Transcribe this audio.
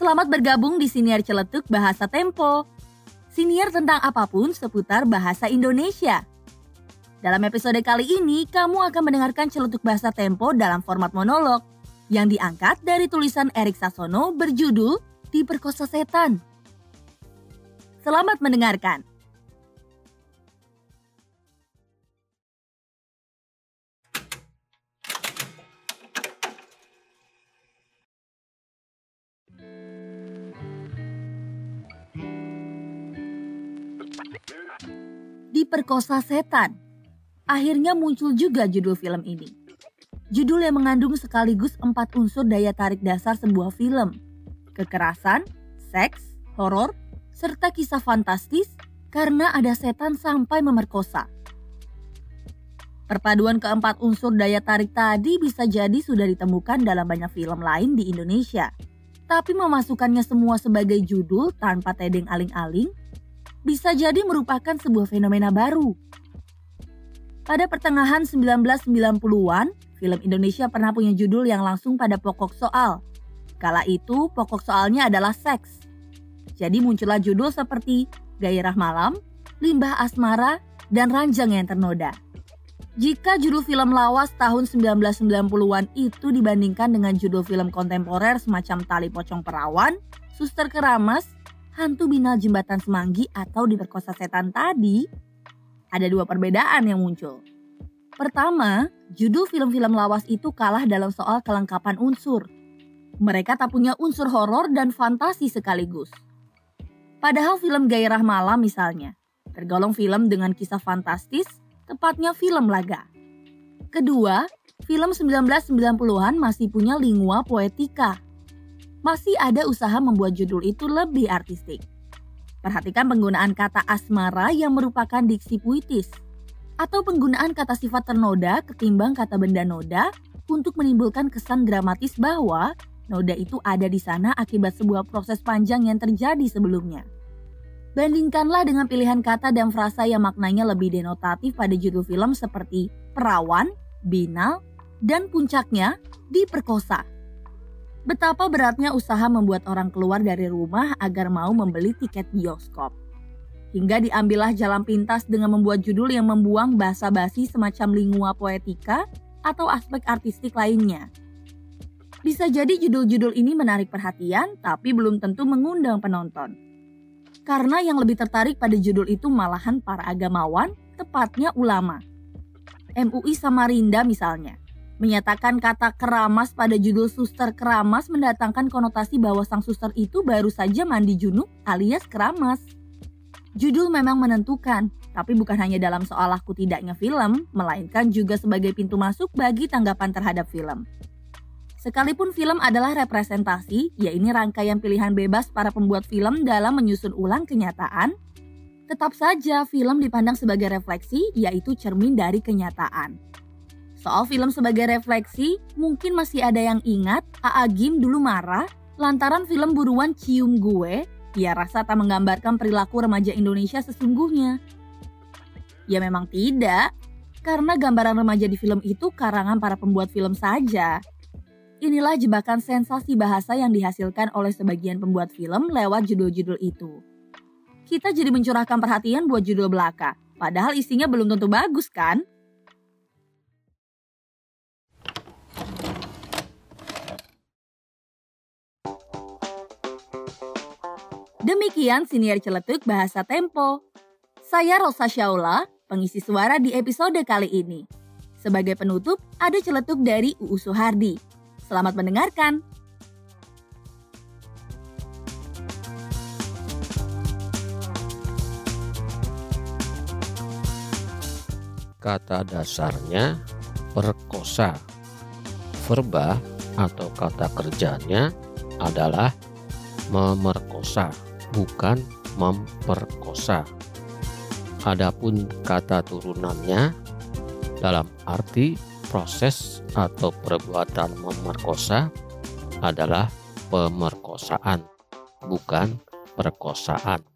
Selamat bergabung di Siniar Celetuk Bahasa Tempo. Siniar tentang apa pun seputar bahasa Indonesia. Dalam episode kali ini, kamu akan mendengarkan celetuk bahasa Tempo dalam format monolog yang diangkat dari tulisan Erik Sasono berjudul Diperkosa Setan. Selamat mendengarkan. Diperkosa Setan. Akhirnya muncul juga judul film ini. Judul yang mengandung sekaligus empat unsur daya tarik dasar sebuah film. Kekerasan, seks, horor, serta kisah fantastis karena ada setan sampai memerkosa. Perpaduan keempat unsur daya tarik tadi bisa jadi sudah ditemukan dalam banyak film lain di Indonesia. Tapi memasukkannya semua sebagai judul tanpa tedeng aling-aling bisa jadi merupakan sebuah fenomena baru. Pada pertengahan 1990-an, film Indonesia pernah punya judul yang langsung pada pokok soal. Kala itu, pokok soalnya adalah seks. Jadi muncullah judul seperti Gairah Malam, Limbah Asmara, dan Ranjang yang Ternoda. Jika judul film lawas tahun 1990-an itu dibandingkan dengan judul film kontemporer semacam Tali Pocong Perawan, Suster Keramas, hantu binal jembatan semanggi atau diperkosa setan tadi, ada dua perbedaan yang muncul. Pertama, judul film-film lawas itu kalah dalam soal kelengkapan unsur. Mereka tak punya unsur horor dan fantasi sekaligus. Padahal film Gairah Malam misalnya, tergolong film dengan kisah fantastis, tepatnya film laga. Kedua, film 1990-an masih punya lingua poetika masih ada usaha membuat judul itu lebih artistik. Perhatikan penggunaan kata asmara yang merupakan diksi puitis, atau penggunaan kata sifat ternoda ketimbang kata benda noda untuk menimbulkan kesan dramatis bahwa noda itu ada di sana akibat sebuah proses panjang yang terjadi sebelumnya. Bandingkanlah dengan pilihan kata dan frasa yang maknanya lebih denotatif pada judul film seperti perawan, binal, dan puncaknya diperkosa. Betapa beratnya usaha membuat orang keluar dari rumah agar mau membeli tiket bioskop. Hingga diambillah jalan pintas dengan membuat judul yang membuang basa-basi semacam lingua poetika atau aspek artistik lainnya. Bisa jadi judul-judul ini menarik perhatian, tapi belum tentu mengundang penonton. Karena yang lebih tertarik pada judul itu malahan para agamawan, tepatnya ulama. MUI Samarinda misalnya Menyatakan kata keramas pada judul suster keramas mendatangkan konotasi bahwa sang suster itu baru saja mandi junub alias keramas. Judul memang menentukan, tapi bukan hanya dalam soal laku tidaknya film, melainkan juga sebagai pintu masuk bagi tanggapan terhadap film. Sekalipun film adalah representasi, yaitu rangkaian pilihan bebas para pembuat film dalam menyusun ulang kenyataan, tetap saja film dipandang sebagai refleksi, yaitu cermin dari kenyataan. Soal film sebagai refleksi, mungkin masih ada yang ingat A.A. Gim dulu marah lantaran film buruan Cium Gue, dia rasa tak menggambarkan perilaku remaja Indonesia sesungguhnya. Ya memang tidak, karena gambaran remaja di film itu karangan para pembuat film saja. Inilah jebakan sensasi bahasa yang dihasilkan oleh sebagian pembuat film lewat judul-judul itu. Kita jadi mencurahkan perhatian buat judul belaka, padahal isinya belum tentu bagus kan? Demikian siniar celetuk bahasa Tempo. Saya Rosa Syaula, pengisi suara di episode kali ini. Sebagai penutup, ada celetuk dari UU Suhardi. Selamat mendengarkan. Kata dasarnya perkosa. Verba atau kata kerjanya adalah memerkosa bukan memperkosa. Adapun kata turunannya dalam arti proses atau perbuatan memerkosa adalah pemerkosaan, bukan perkosaan.